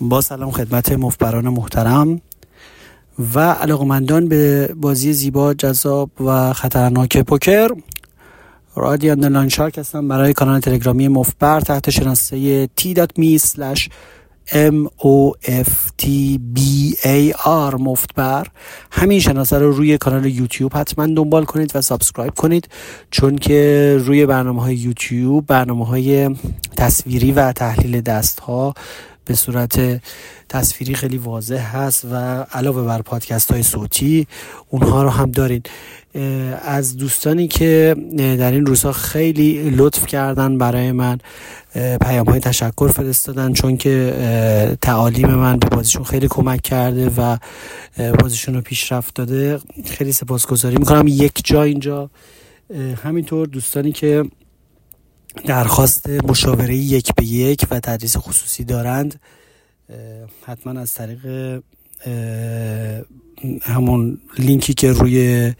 با سلام خدمت مفتبران محترم و علاقمندان به بازی زیبا جذاب و خطرناک پوکر. رادین دلان شارک هستم برای کانال تلگرامی مفتبر تحت شناسه t.me slash m o f t b a r مفتبر. همین شناسه رو روی کانال یوتیوب حتما دنبال کنید و سابسکرایب کنید چون که روی برنامه های یوتیوب برنامه های تصویری و تحلیل دست ها به صورت تصویری خیلی واضح هست و علاوه بر پادکست های صوتی اونها رو هم دارین. از دوستانی که در این روزها خیلی لطف کردن برای من پیام های تشکر فرستادن چون که تعالیم من به بازیشون خیلی کمک کرده و بازیشون رو پیشرفت داده. خیلی سپاسگزاری می‌کنم. یک جا اینجا. همینطور دوستانی که درخواست مشاوره یک به یک و تدریس خصوصی دارند. حتما از طریق همون لینکی که روی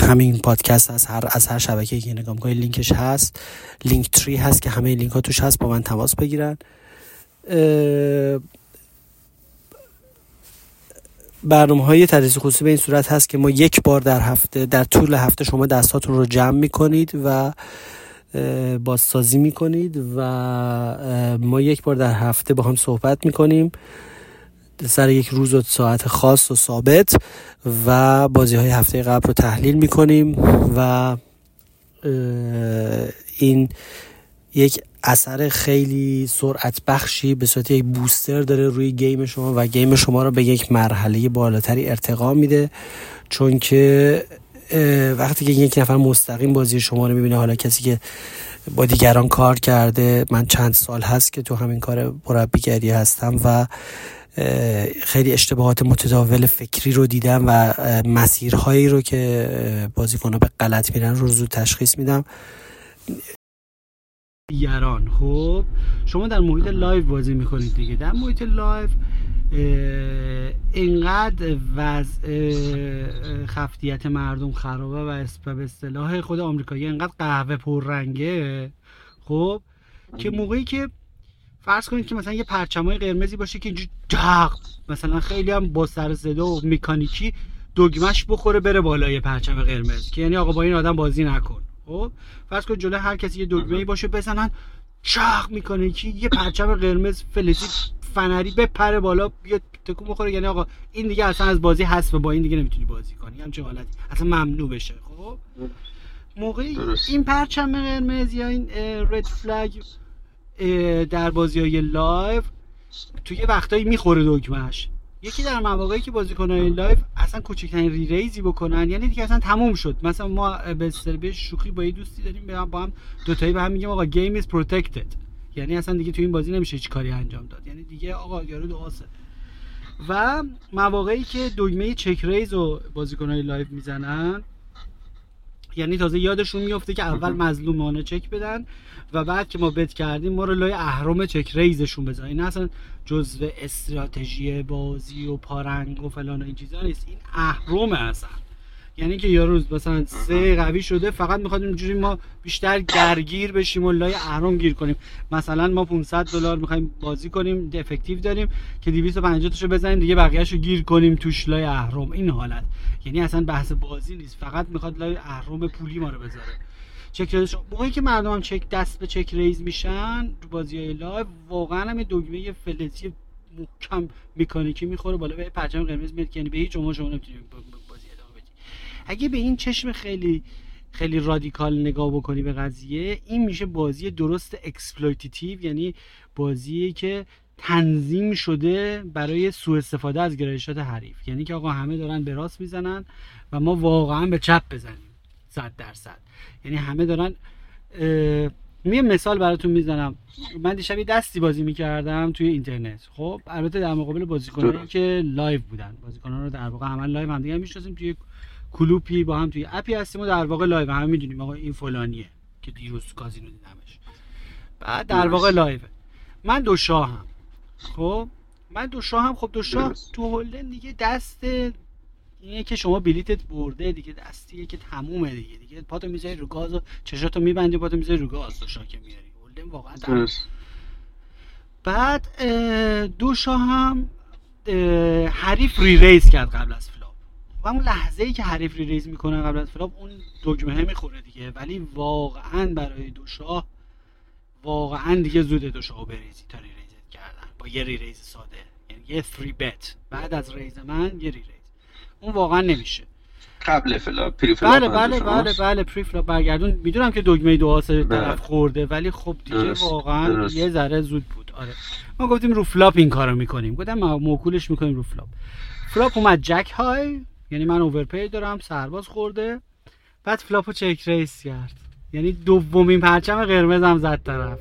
همین پادکست هست هر از هر شبکه که نگاه می‌کنید لینکش هست لینک تری هست که همه لینک ها توش هست با من تماس بگیرن. برنامه های تدریس خصوصی به این صورت هست که ما یک بار در هفته در طول هفته شما دستاتون رو جمع می‌کنید و بازسازی می‌کنید و ما یک بار در هفته با هم صحبت می‌کنیم. سر یک روز و ساعت خاص و ثابت و بازی های هفته قبل رو تحلیل می‌کنیم و این یک اثر خیلی سرعت بخشی به صورت یک بوستر داره روی گیم شما و گیم شما رو به یک مرحله بالاتری ارتقا میده. چون که وقتی که یک نفر مستقیم بازی شما رو می‌بینه حالا کسی که با دیگران کار کرده من چند سال هست که تو همین کار مربیگری هستم و خیلی اشتباهات متداول فکری رو دیدم و مسیرهایی رو که بازیکنها به غلط میرن رو زود تشخیص میدم. دیگران خب؟ شما در محیط لایو بازی می‌کنید دیگه. در محیط لایو اینقدر وضع خفتیت مردم خرابه و به اصطلاح خود آمریکایی اینقدر قهوه پررنگه. خب که موقعی که فرض کنید که مثلا یه پرچمای قرمزی باشه که اینجور جق مثلا خیلی هم با سر صدا و مکانیکی دگمش بخوره بره بالای پرچم قرمز که یعنی آقا با این آدم بازی نکن. خب فرض کن جلوی هر کسی یه دگمه باشه بزنن چاق می‌کنه که یه پرچم قرمز فلزی فنری بپره بالا بیاد تکون بخوره. یعنی آقا این دیگه اصلا از بازی هست و با این دیگه نمی‌تونی بازی کنی. همچه حالتی. اصلا ممنوع بشه. خب؟ موقعی این پرچم قرمز یا این red flag در بازی های لایو توی وقتایی می‌خوره دکمش یکی در مواقعی که بازیکنان لایو اصلا کوچکترین re-raise ی بکنن. یعنی دیگه اصلا تموم شد. مثلا ما به به شوخی با یه دوستی داریم با هم دو تایی به هم میگیم آقا game is protected یعنی اصلا دیگه تو این بازی نمیشه هیچ کاری انجام داد. یعنی دیگه آقا یارو دو آسه و مواقعی که دگمه check-raise رو بازیکنای لایو می‌زنن یعنی تازه یادشون میفته که اول مظلومانه چک بدن و بعد که ما bet کردیم ما رو لای اهرم check-raise شون بزنن. این اصلا جزء استراتژی بازی و پارنگ و فلان و این چیزا نیست. این اهرم اصلا. یعنی که یارو مثلا سه قوی شده فقط می‌خواد اینجوری ما بیشتر درگیر بشیم و لای اهرم گیر کنیم. مثلا ما 500 دلار می‌خوایم بازی کنیم effective داریم که 250 تاشو بزنیم دیگه بقیه‌شو گیر کنیم توش لای اهرم. این حالت. یعنی اصلا بحث بازی نیست. فقط می‌خواد لای اهرم پولی ما رو بذاره. check-raise موقعی که مردم هم چک دست به check-raise میشن تو بازی های لایو واقعا هم دگمه فلزی محکم مکانیکی می‌خوره بالا. به پرچم قرمز میاد یعنی به هیچ شما شما نمی‌تونید اگه به این چشم خیلی خیلی رادیکال نگاه بکنی به قضیه این میشه بازی درست exploitative یعنی بازی که تنظیم شده برای سوء استفاده از گرایشات حریف. یعنی که آقا همه دارن به راست می‌زنن و ما واقعا به چپ بزنیم صد درصد. یعنی همه دارن یه مثال براتون می‌زنم. من دیشب دستی بازی می‌کردم توی اینترنت. خب البته در مقابل بازیکنانی که لایو بودن. بازیکنان رو در واقع عمل لایو هم دیگه می‌شناسیم توی کلوپی با هم توی اپی هستیم و در واقع لایو هم می‌دونیم آقا این فلانیه که دیروز کازینو دیدمش. بعد در واقع لایو. من دو شاهم. خب؟ من دو شاهم. خب دو شاه تو هولدن دیگه دست اینه که شما بلیتت برده دیگه دستیه که تمومه دیگه. دیگه پاتو می‌ذاری رو گاز و چشاتو میبندی پاتو می‌ذاری رو گاز تو شاکه میاری هولدن واقعا بعد دو شاه هم حریف re-raise کرد قبل از و اون لحظه ای که حریف re-raise می‌کنه قبل از flop اون دگمه می‌خوره دیگه. ولی واقعا برای دو شاه واقعا دیگه زود دو شاه بریزی تا re-raise ت کردن. با یه re-raise ساده. یعنی یه 3 bet بعد از raise من یه re-raise اون واقعا نمیشه. قبل flop preflop بله بله بله بله preflop برگردون. می‌دونم که دگمه دو بله. طرف خورده ولی خب دیگه درست. واقعا درست. یه ذره زود بود. آره. ما گفتیم رو فلاپ این کارو می‌کنیم. گفتم موکولش می‌کنیم رو فلاپ. فلاپ اومد جک های. یعنی من اوورپی دارم سرباز خورده. بعد فلاپو چک ریس کرد. یعنی دومین پرچم قرمزم زد طرف.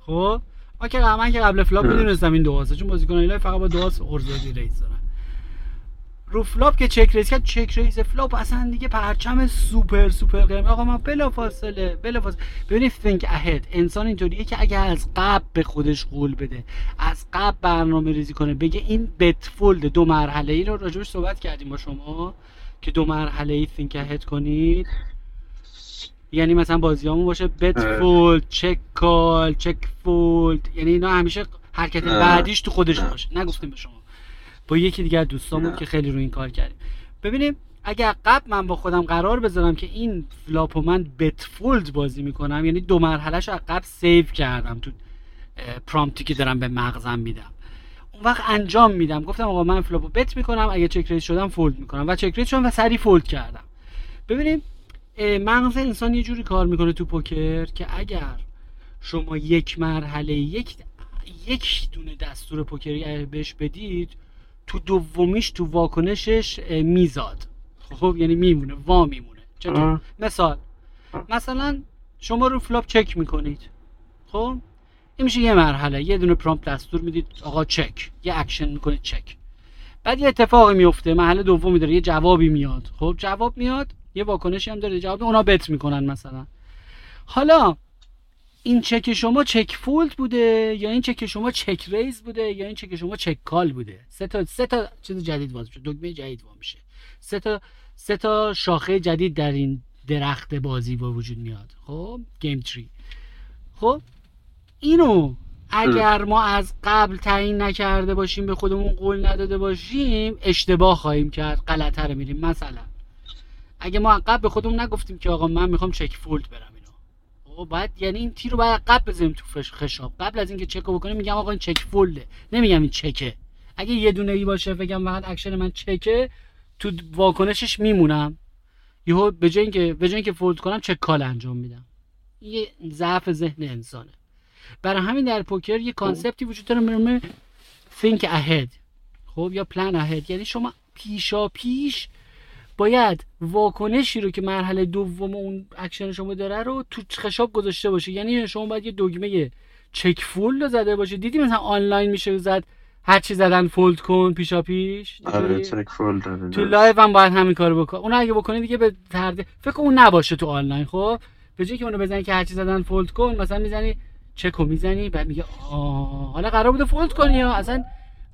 خب؟ من که قبل فلاپ می‌دونستم این دو چون بازیکن اینا فقط با دو ارزادی ریس دارن. رو فلاپ که چک ریس کرد چک ریس فلاپ اصلا دیگه پرچم سوپر سوپر قرمز آقا ما بلا فاصله بلا فاصله ببینید think ahead. انسان اینطوریه که اگه از قبل به خودش قول بده از قبل برنامه ریزی کنه بگه این بت فولد دو مرحله ای رو راجبش صحبت کردیم با شما که دو مرحله ای think ahead کنید. یعنی مثلا بازیامون باشه بت فولد چک کال چک فولد یعنی اینا همیشه حرکت بعدیش تو خودش باشه. نگفتیم به شما. با یکی دیگر دوستان بود که خیلی رو این کار کردیم. ببینیم اگر قبل من با خودم قرار بذارم که این flop و من bet fold بازی می‌کنم یعنی دو مرحلهش رو قبل save کردم تو prompt ی که دارم به مغزم میدم. اون وقت انجام میدم. گفتم آقا من flop و bet می‌کنم اگه check-raise شدم fold می‌کنم. و check-raise شدم و سری fold کردم. ببینیم مغز انسان یه جوری کار می‌کنه تو پوکر که اگر شما یک مرحله یک یک دونه دستور پوکری بهش بدید تو دومیش تو واکنشش میزاد. خب یعنی میمونه وا میمونه. چطور؟ مثال. مثلا شما رو flop check می‌کنید. خب؟ این میشه یه مرحله. یه دونه prompt دستور می‌دید آقا چک. یه اکشن می‌کنید چک. بعد یه اتفاقی میفته مرحله دومی داره یه جوابی میاد. خب؟ جواب میاد یه واکنشی هم داره. جواب اونا bet می‌کنن مثلا. حالا این چک شما check-fold بوده یا این چک شما check-raise بوده یا این چک شما check-call بوده؟ سه تا سه تا چیز جدید باز میشه دکمه جدید وا میشه. سه تا سه تا شاخه جدید در این درخت بازی با وجود میاد. خب گیم تری خب اینو اگر ما از قبل تعیین نکرده باشیم به خودمون قول نداده باشیم اشتباه خواهیم کرد رو میریم. مثلا اگه ما قبل به خودمون نگفتیم که آقا من می‌خوام چک فولد برم. خب باید یعنی این تیر رو باید قبل بزنیم تو خشاب. قبل از اینکه چک بکنیم میگم آقا این چک فولده. نمیگم این چکه. اگه یه دونه ای باشه بگم فقط اکشن من چکه تو واکنشش میمونم. یهو به جای اینکه به جای اینکه fold کنم check-call انجام میدم. یه ضعف ذهن انسانه. برای همین در پوکر یه concept ی وجود داره به think ahead. خب یا plan ahead. یعنی شما پیشا پیش باید واکنشی رو که مرحله دوم اون اکشن شما داره رو تو خشاب گذاشته باشه. یعنی شما باید یه دگمه check fold رو زده باشه. دیدی مثلا آنلاین میشه زد هر چی زدن fold کن پیشا پیش؟ آره check fold تو live هم باید همین کارو بکن. اون اگه بکنی دیگه به تردید فکر اون نباشه تو آنلاین خب؟ به جای که اونو بزنی که هر چی زدن fold کن مثلا می‌زنی چکو می‌زنی بعد میگه آه حالا قرار بوده fold کنی یا؟ اصلا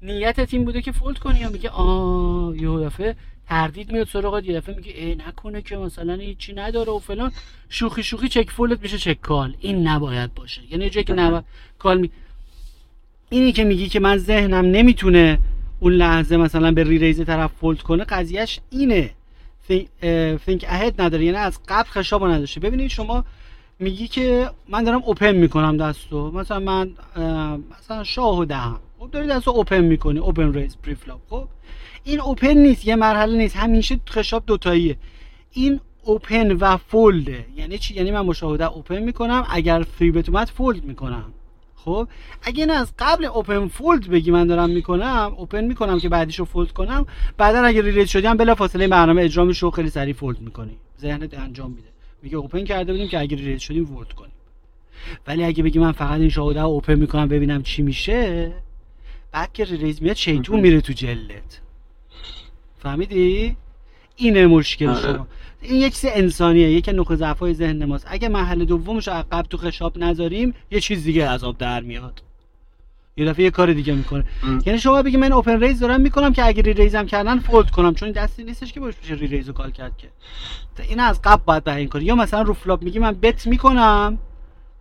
نیت تیم بوده که fold کنی یا میگه آه یه دفعه تردید میاد سراغت یه دفعه میگه ای نکنه که مثلا هیچی نداره و فلان. شوخی شوخی check fold ت میشه check call. این نباید باشه. یعنی جایی که نباید call می... اینی که میگی که من ذهنم نمی‌تونه اون لحظه مثلا به re-raise طرف fold کنه قضیهش اینه. think ahead نداره. یعنی از قبل خشاب نداشته. ببینید شما میگی که من دارم open می‌کنم دستو. مثلا من مثلا شاه و دهم. خب داری دستو open می‌کنی open raise pre-flop خب این open نیست یه مرحله نیست همیشه خشاب دوتاییه. این open و fold ه یعنی چی؟ یعنی من شاه ده open می‌کنم اگر three-bet اومد fold می‌کنم. خب اگه این از قبل open fold بگی من دارم می‌کنم open می‌کنم که بعدیشو fold کنم بعدا اگه re-raise شدی هم بلا فاصله برنامه اجرا میشه خیلی سریع fold می‌کنی. ذهنت انجام میده. میگه open کرده بودیم که اگه re-raise شدیم fold کنیم. ولی اگه بگی من فقط این شاه ده open می‌کنم ببینم چی میشه بعد که re-raise میاد شیطون میره تو جلت. فهمیدی؟ اینه مشکل آره. شما. این یک چیز انسانیه یک نقطه ضعف های ذهن ماست. اگه محل دومش عقب تو خشاب نذاریم یه چیز دیگه از آب در میاد. یه دفعه یه کار دیگه می‌کنه. یعنی شما بگی من open raise دارم می‌کنم که اگه re-raise م کردن fold کنم چون دستی نیستش که باش بشه re-raise و call کرد که. این از قبل باید این کنی یا مثلا رو flop میگی من bet می‌کنم.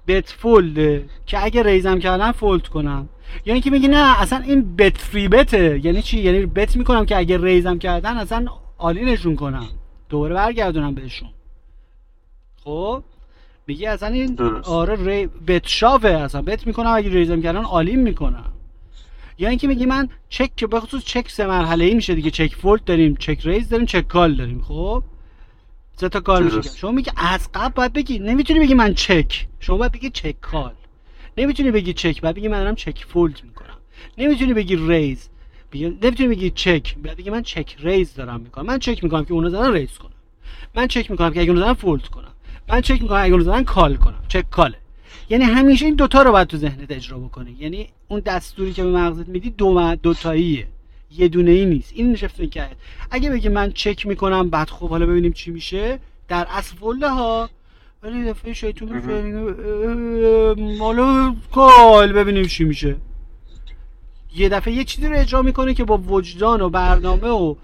bet fold ه که اگه raise م کردن fold کنم. یا اینکه میگی نه اصلا این bet three-bet ه یعنی چی؟ یعنی bet می‌کنم که اگه raise م کردن اصلا all-in شون کنم. دوباره برگردونم بهشون. خب؟ میگی اصلا این درست. آره ری... bet shove ه اصلا. bet می‌کنم اگه raise م کردن all-in می‌کنم. یا اینکه میگی من چک که به خصوص چک سه مرحله ای میشه دیگه. check fold داریم check raise داریم check call داریم. خب؟ سه تا کار میشه. شما میگی از قبل باید بگی نمی‌تونی بگی من چک. شما باید بگی check call. نمی‌تونی بگی چک باید بگی من دارم check fold می‌کنم. نمی‌تونی بگی raise. بگی نمی‌تونی بگی چک باید بگی من check raise دارم می‌کنم. من چک می‌کنم که اونو زدن raise کنم من چک می‌کنم که اگه اونو زدن fold کنم من چک می‌کنم اگه اونو زدن call کنم check call ه. یعنی همیشه این دوتا رو باید تو ذهنت اجرا بکنی. یعنی اون دستوری که به مغزت میدی دو م- دوتاییه. یه دونه ای نیست. این نشفت کرد. اگه بگی من چک می‌کنم بعد خب حالا ببینیم چی میشه. در اصل فله ها. ولی دفعه شیطون حالا کال ببینیم چی میشه. یه دفعه یه چیزی رو اجرا می‌کنه که با وجدان و برنامه و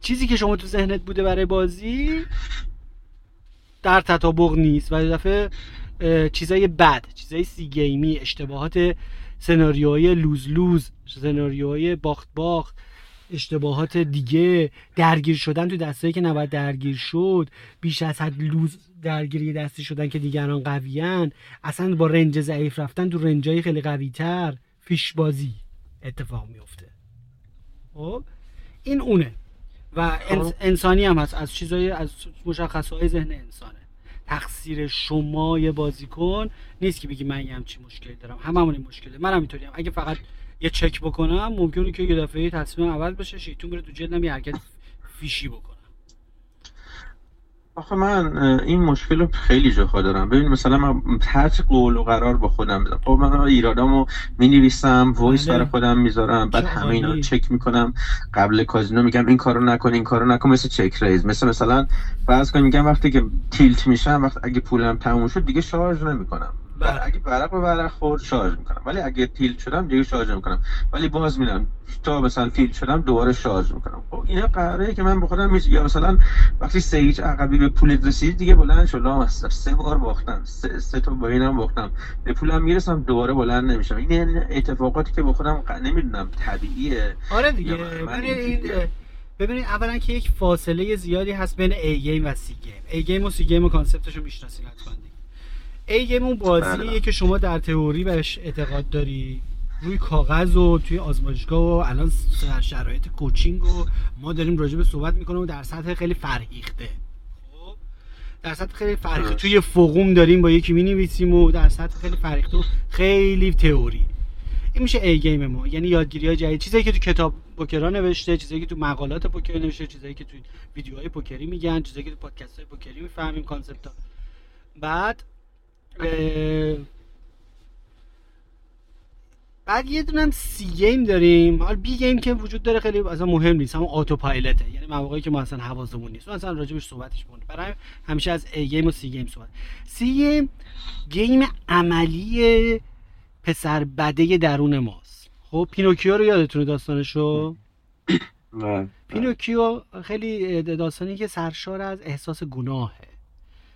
چیزی که شما تو ذهنت بوده برای بازی در تطابق نیست. و یه دفعه چیزای بد چیزای سی گیمی اشتباهات سناریوهای لوز لوز سناریوهای باخت باخت اشتباهات دیگه درگیر شدن تو دستایی که نباید درگیر شد بیش از حد لوز درگیری دستی شدن که دیگران قویان اصلا با رنج ضعیف رفتن تو رنجای خیلی قوی تر فیش بازی اتفاق میفته خب این اونه. و انس- انسانی هم هست. از چیزای از مشخصه های ذهن انسانه. تقصیر شما یه بازیکن نیست که بگی من یه همچین مشکلی دارم. هممون این مشکله. منم اینطوریم اگه فقط یه چک بکنم ممکنه که یه دفعه تصمیم عوض بشه شیطون بره تو جلدم یه حرکت fishy بکنم آخه من این مشکل رو خیلی جاها دارم ببین مثلا من هرچی قول و قرار با خودم بدم خب من ایرادامو می نویسم voice بله. برای خودم می‌ذارم بعد همه اینا رو. چک می‌کنم قبل کازینو میگم این کارو نکن این کارو نکن مثل check raise مثل مثلا فرض کن میگم وقتی که tilt میشم وقت اگه پولم تموم شد دیگه شارژ نمی‌کنم. اگه ورق به ورق خورد شارژ می‌کنم. ولی اگه tilt شدم دیگه شارژ نمی‌کنم. ولی باز میرم تا مثلا tilt شدم دوباره شارژ می‌کنم. خب اینا قراره که من به خودم میز... یا مثلا وقتی سه هیچ عقبی به پول رسید دیگه بلند شدم هستم سه بار باختم. سه, سه تا با اینم باختم. به پولم می‌رسم دوباره بلند نمیشم. این یعنی اتفاقاتی که با خودم ق... نمی‌دونم طبیعیه. آره دیگه. اه، ببینید اولا که یک فاصله زیادی هست بین A game و C game A game و C game و concept شو می‌شناسین حتما game اون بازیه بله. که شما در تئوری بهش اعتقاد داری روی کاغذ و توی آزمایشگاه و الان در شرایط coaching و ما داریم راجع به صحبت می‌کنیم و در سطح خیلی فرهیخته. خب؟ در سطح خیلی فرهیخته. توی forum داریم با یکی می‌نویسیم و در سطح خیلی فرهیخته و خیلی تئوری. این میشه A game ما. یعنی یادگیری های جدید. چیزایی که تو کتاب پوکرا نوشته چیزایی که تو مقالات پوکر نوشته چیزایی که تو ویدیوهای پوکری میگن چیزایی که تو پادکست های پوکری می‌فهمیم concept ها بعد بعد یه دونه C game داریم. حالا B game که وجود داره خیلی اصلا مهم نیست. همون autopilot ه یعنی مواقعی که ما اصلا حواسمون نیست. اصلا راجبش صحبتمونه برای همیشه از A game و C game صحبت. C game game عملی پسر بده درون ماست. خب پینوکیو رو یادتونه داستانشو؟ و پینوکیو خیلی داستانی که سرشار از احساس گناهه.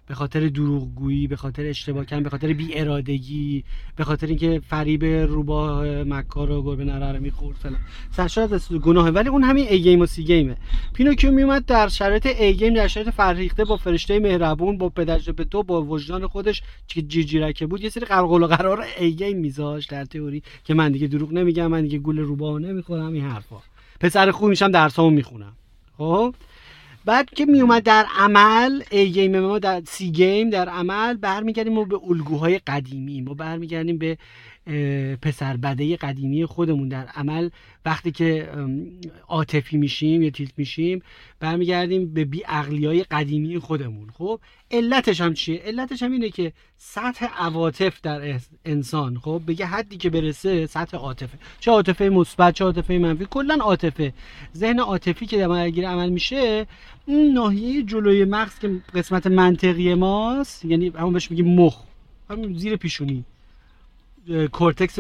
به خاطر دروغگویی به خاطر اشتباه کردن به خاطر بی ارادگی به خاطر اینکه فریب روباه مکار و گربه نره رو می‌خورد فلان. سرشار از گناهه. ولی اون همین A game و C game ه پینوکیو میومد در شرایط A game در شرایط فرهیخته با فرشته مهربون با پدر ژپتو با وجدان خودش که جیجیرکه بود یه سری قول و قرار A game میذاشت در تئوری که من دیگه دروغ نمیگم من دیگه گول روباه نمی‌خورم این حرفا. پسر خوب میشم درسامو می‌خونم. خب؟ بعد که میومد در عمل ای گیم ما در سی گیم در عمل برمیگردیم ما به الگوهای قدیمی. ما برمیگردیم به پسر بده قدیمی خودمون در عمل. وقتی که عاطفی میشیم یا تیلت میشیم برمیگردیم به بی های قدیمی خودمون. خب علتش هم چیه؟ علتش هم اینه که سطح عواطف در انسان خب به یه حدی که برسه سطح عاطفه. چه عاطفه مثبت چه عاطفه منفی کلا عاطفه. ذهن عاطفی که درگیر عمل میشه اون ناحیه جلوی مغز که قسمت منطقی ماست یعنی همون بهش میگیم مخ. همون زیر پیشونی. کورتکس.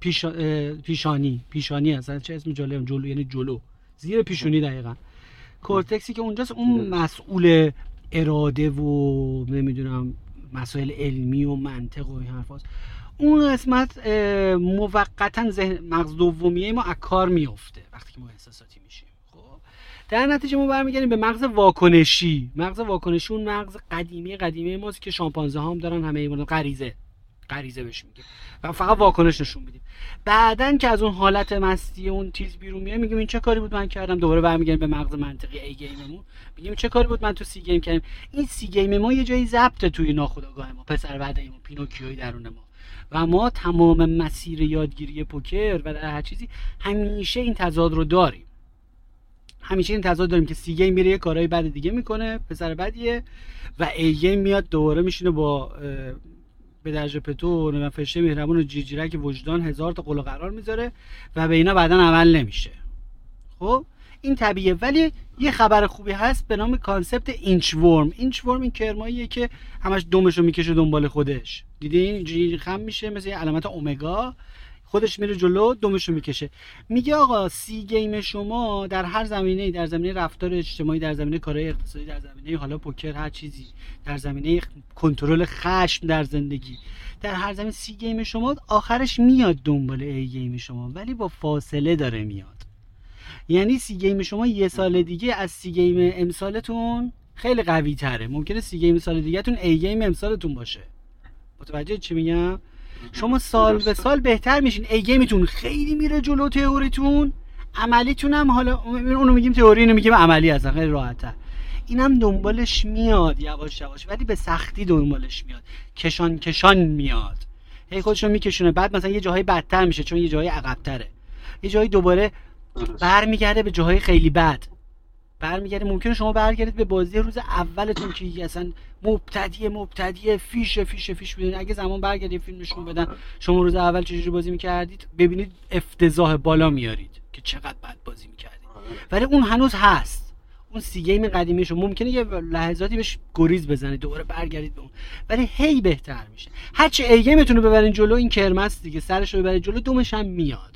پیشا- اه، پیشانی. پیشانی هست. چه اسم جالب جلو یعنی جلو. زیر پیشونی دقیقا. کورتکسی که اونجاست اون مسئول اراده و نمی‌دونم مسائل علمی و منطق و این حرفاست. اون قسمت موقتا ذهن مغز دومیه ما از کار میفته وقتی که ما احساساتی میشیم. خب؟ در نتیجه ما برمیگردیم به مغز واکنشی. مغز واکنشی اون مغز قدیمی قدیمی ماست که شامپانزه هم دارن همه ایمان غریزه. غریزه بهش میگه و فقط واکنش نشون میدیم. بعدا که از اون حالت مستی اون تیز بیرون میاد میگیم این چه کاری بود من کردم؟ دوباره برمیگردیم به مغز منطقی A game مون میگیم چه کاری بود من تو C game کردم؟ این C game ما یه جایی ضبط توی ناخودآگاه ما پسر بدیه پینوکیوی درون ما. و ما تمام مسیر یادگیری پوکر و در هر چیزی همیشه این تضاد رو داریم. همیشه این تضاد داریم که C game میره یه کارهای بد دیگه می‌کنه پسر بدیه و A game میاد دوباره میشینه با پدر ژپتو و فرشته مهربون و جیجیرک وجدان هزار تا قول قرار می‌ذاره و به اینا بعدا عمل نمیشه. خب؟ این طبیعیه ولی یه خبر خوبی هست به نام concept inchworm inchworm این کرماییه که همش دومش رو می‌کشه دنبال خودش. دیدین اینجوری خم میشه مثل یه علامت اومگا. خودش میره جلو دومش رو می‌کشه. میگه آقا C game شما در هر زمینه در زمینه رفتار اجتماعی در زمینه کارهای اقتصادی در زمینه حالا پوکر هر چیزی در زمینه کنترل خشم در زندگی. در هر زمینه C game شما آخرش میاد دنبال A game شما ولی با فاصله داره میاد. یعنی C game شما یه سال دیگه از C game امسالتون خیلی قوی تره ممکنه C game سال دیگه تون A game امسالتون باشه. متوجه چی میگم؟ شما سال به سال بهتر میشین. ای گیمتون خیلی میره جلو تئوریتون. عملیتون هم حالا اونو میگیم تئوری اینو میگیم عملی هستن خیلی راحت‌تر اینم دنبالش میاد یواش یواش ولی به سختی دنبالش میاد. کشان کشان میاد. هی خودشون میکشونه. بعد مثلا یه جاهای بدتر میشه چون یه جاهای عقبتره. یه جایی دوباره برمیگرده به جاهای خیلی بد. برمیگرده. ممکنه شما برگردید به بازی روز اولتون که اصلا مبتدی مبتدی fish fish fish بودین اگه زمان برگردید فیلم نشون بدن. شما روز اول چجوری بازی می‌کردید؟ ببینید افتضاح بالا میارید که چقدر بد بازی می‌کردید. ولی اون هنوز هست. اون C game قدیمی شما ممکنه یه لحظاتی بهش گریز بزنید دوباره برگردید به اون. ولی هی بهتر میشه. هرچی A game تون رو ببرین جلو این کرمس دیگه. سرش رو ببرید جلو دومش هم میاد.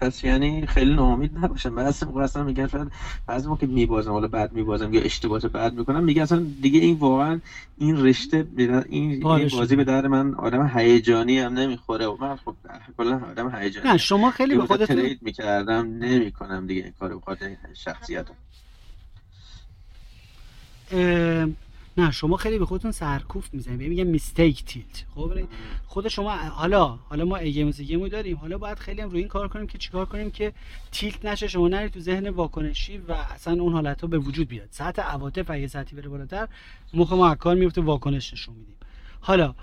پس یعنی خیلی ناامید نباشم. بعضی موقع اصلا میگن شاید بعضی موقع که میبازم حالا بعد میبازم یا اشتباهات بعد می‌کنم میگن اصلا دیگه این واقعا این رشته این, این بازی به در من آدم هیجانی هم نمی‌خوره. و من خب کلا آدم هیجانی نه شما خیلی به خودتون ترید می‌کردم نمی‌کنم دیگه این کارو بخاطر شخصیتم نه شما خیلی به خودتون سرکوف می‌زنید. میگم میستیک تیلت خب خود شما حالا حالا ما ای گیم گیمو داریم. حالا باید خیلی هم روی این کار کنیم که چیکار کنیم که تیلت نشه شما نرید تو ذهن واکنشی و اصلا اون حالت ها به وجود بیاد. سطح عواطف اگه سطحی بره بالاتر مخ ما کار میفته واکنش نشون میدیم. حالا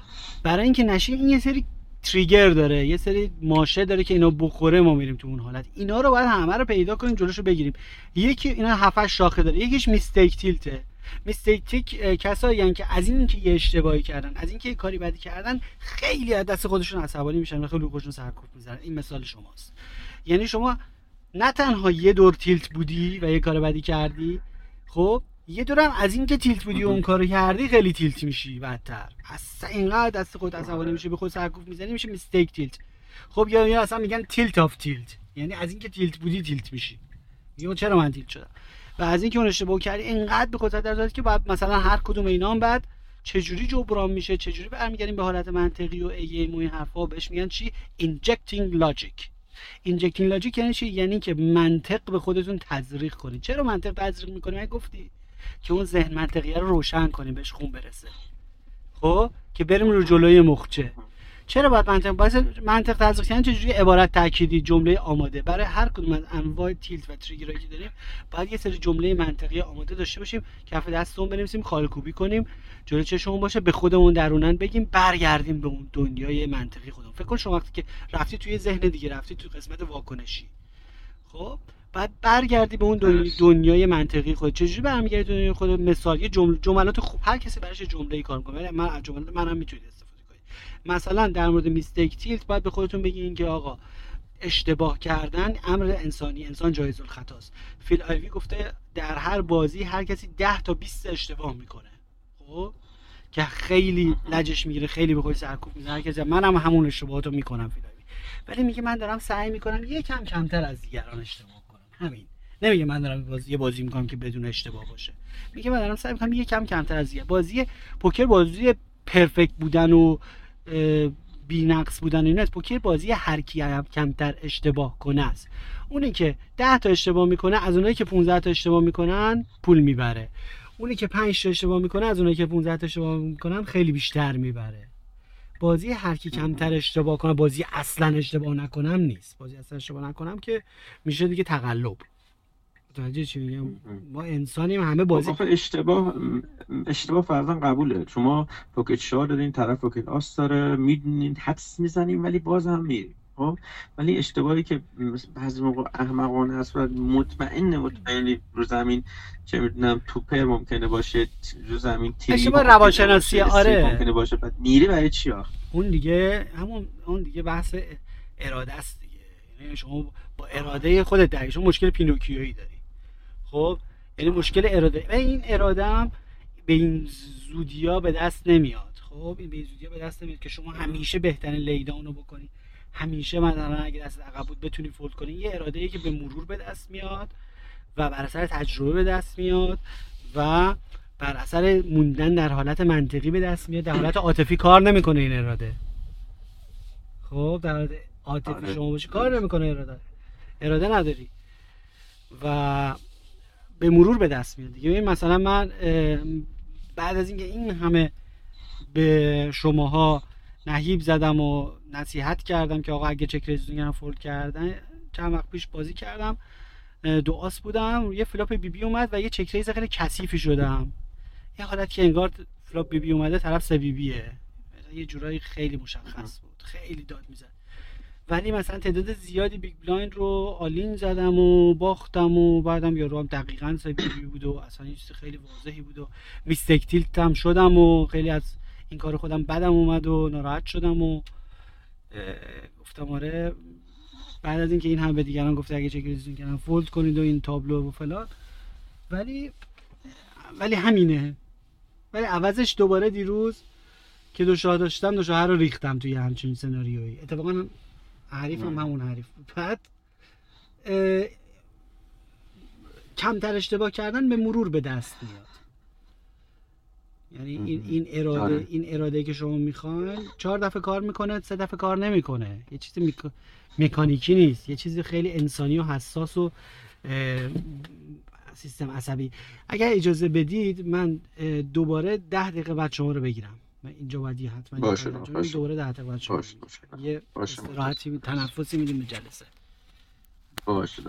برای اینکه نشه این یه سری تریگر داره یه سری ماشه داره که اینا بخوره ما میریم تو اون حالت. اینا رو باید همه رو پیدا کنیم جلوشو بگیریم. یکی اینا هفت شاخه داره. یکیش میستیک تیلته میستیک کسایی که از این که یه اشتباهی کردن از اینکه یه کاری بدی کردن خیلی از دست خودشون عصبانی میشن و خیلی خودشون سرکوب می‌زنن این مثال شماست. یعنی شما نه تنها یه دور تیلت بودی و یه کار بدی کردی خب یه دورم از اینکه تیلت بودی و اون کارو کردی خیلی تیلت میشی بدتر. اصلا اینقدر دست خود عصبانی میشه به خود سرکوب می‌زنی میشه میستیک تیلت. خب یا یا اصلا میگن تیلت آف تیلت یعنی از اینکه تیلت بودی تیلت میشی. میگه چرا من تیلت شدم؟ و از اینکه اون اشتباه کردی اینقدر به قدرت در که باید مثلا هر کدوم اینا بعد چجوری جبران میشه چجوری برمیگردیم به حالت منطقی و ایه و این حرفا؟ بهش میگن چی؟ injecting logic. injecting logic یعنی چی؟ یعنی که منطق به خودتون تزریق کنید. چرا منطق تزریق می‌کنی؟ من گفتی که اون ذهن منطقیه رو روشن کنیم بهش خون برسه. خب؟ که بریم رو جلوی مخچه. چرا باید منطق باید منطق تزریق کردن؟ چجوری عبارت تأکیدی جمله آماده؟ برای هر کدوم از انواع تیلت و تریگرایی که داریم باید یه سری جمله منطقی آماده داشته باشیم کف دستمون بنویسیم خالکوبی کنیم جلوی چشمون باشه به خودمون درونن بگیم برگردیم به اون دنیای منطقی خودمون. فکر کن شما وقتی که رفتی توی ذهن دیگه رفتی توی قسمت واکنشی. خب؟ بعد برگردی به اون دنیای منطقی خود. چجوری برمیگردی دنیای خود؟ مثال یه جمل جملات خوب هر کسی براش جمله کار می‌کنه. من جملات منم می‌تونید مثلا در مورد میستیک تیلت باید به خودتون بگین که آقا اشتباه کردن امر انسانی انسان جایز الخطاست. فیل آیوی گفته در هر بازی هر کسی 10 تا 20 اشتباه می‌کنه. خب؟ که خیلی لجش می‌گیره خیلی به خودش سرکوب می‌زنه هر کسی منم همون اشتباهاتو می‌کنم فیل آیوی. ولی میگه من دارم سعی می‌کنم یکم کمتر از دیگران اشتباه کنم. همین. نمیگه من دارم بازی یه بازی می‌کنم که بدون اشتباه باشه. میگه من دارم سعی می‌کنم یه کم کمتر از یه بازی پوکر بازی پرفکت بودن و بی نقص بودن اینت پوکر بازی هر کی کمتر اشتباه کنه است. اونی که 10 تا اشتباه می‌کنه از اونایی که 15 تا اشتباه می‌کنن پول می‌بره. اونی که 5 تا اشتباه می‌کنه از اونایی که 15 تا اشتباه می‌کنن خیلی بیشتر می‌بره. بازی هر کی کمتر اشتباه کنه بازی اصلا اشتباه نکنم نیست. بازی اصلا اشتباه نکنم که میشه دیگه تقلب. متوجه چی میگم؟ ما انسانیم همه بازی آخه اشتباه اشتباه فرضاً قبوله. شما پوکت شاه دارین طرف پوکت آس داره می‌دونین حدس می‌زنیم ولی باز هم میریم. خب؟ ولی اشتباهی که بعضی موقع احمقانه است و مطمئن مطمئنی رو زمین چه می‌دونم توپر ممکنه باشه رو زمین تیری اشتباه روانشناسی آره. ممکنه باشه بعد میری برای چی اون دیگه همون اون دیگه بحث اراده است دیگه. یعنی شما با اراده خودت شما مشکل پینوکیویی داری. خب یعنی مشکل اراده. و این اراده هم به این زودیا به دست نمیاد. خب این به این زودیا به دست نمیاد که شما همیشه بهترین لیداون رو بکنی. همیشه مثلا اگه دست عقب بود بتونی فولد کنی. یه اراده ای که به مرور به دست میاد و بر اثر تجربه به دست میاد و بر اثر موندن در حالت منطقی به دست میاد. در حالت عاطفی کار نمی‌کنه این اراده. خب در حالت عاطفی آره. شما باشی کار نمی‌کنه اراده. اراده نداری. و به مرور به دست میاد دیگه. مثلا من بعد از اینکه این همه به شماها نهیب زدم و نصیحت کردم که آقا اگه چک ریزونگ فولد کردن چند وقت پیش بازی کردم دو آس بودم یه flop بی بی اومد و یه check raise خیلی کثیفی شدم. یه حالت که انگار flop بی بی اومده طرف سه بی بیه یه جورایی خیلی مشخص بود. خیلی داد می‌زد. ولی مثلا تعداد زیادی big blind رو all-in زدم و باختم و بعدم یارو هم دقیقا سه بی بی بود و اصلا چیز خیلی واضحی بود و mistake tilt هم شدم و خیلی از این کار خودم بدم اومد و ناراحت شدم و گفتم آره بعد از اینکه این هم به دیگران گفته اگه چک کردن فولد کنید و این تابلو و فلان. ولی ولی همینه. ولی عوضش دوباره دیروز که دو شاه داشتم دو شاه رو ریختم توی همچین سناریویی. اتفاقا حریف هم همون حریف. بعد کمتر اشتباه کردن به مرور به دست میاد. یعنی این این اراده آره. این اراده که شما می‌خواین چهار دفعه کار می‌کنه سه دفعه کار نمی‌کنه. یه چیز میک... مکانیکی نیست. یه چیزی خیلی انسانی و حساس و سیستم عصبی. اگر اجازه بدید من دوباره ده دقیقه بعد شما رو بگیرم. من اینجا باید یه حتما باشه،. باشه. دوباره ده دقیقه باشه. باشه یه. استراحتی تنفسی میدیم به جلسه باشه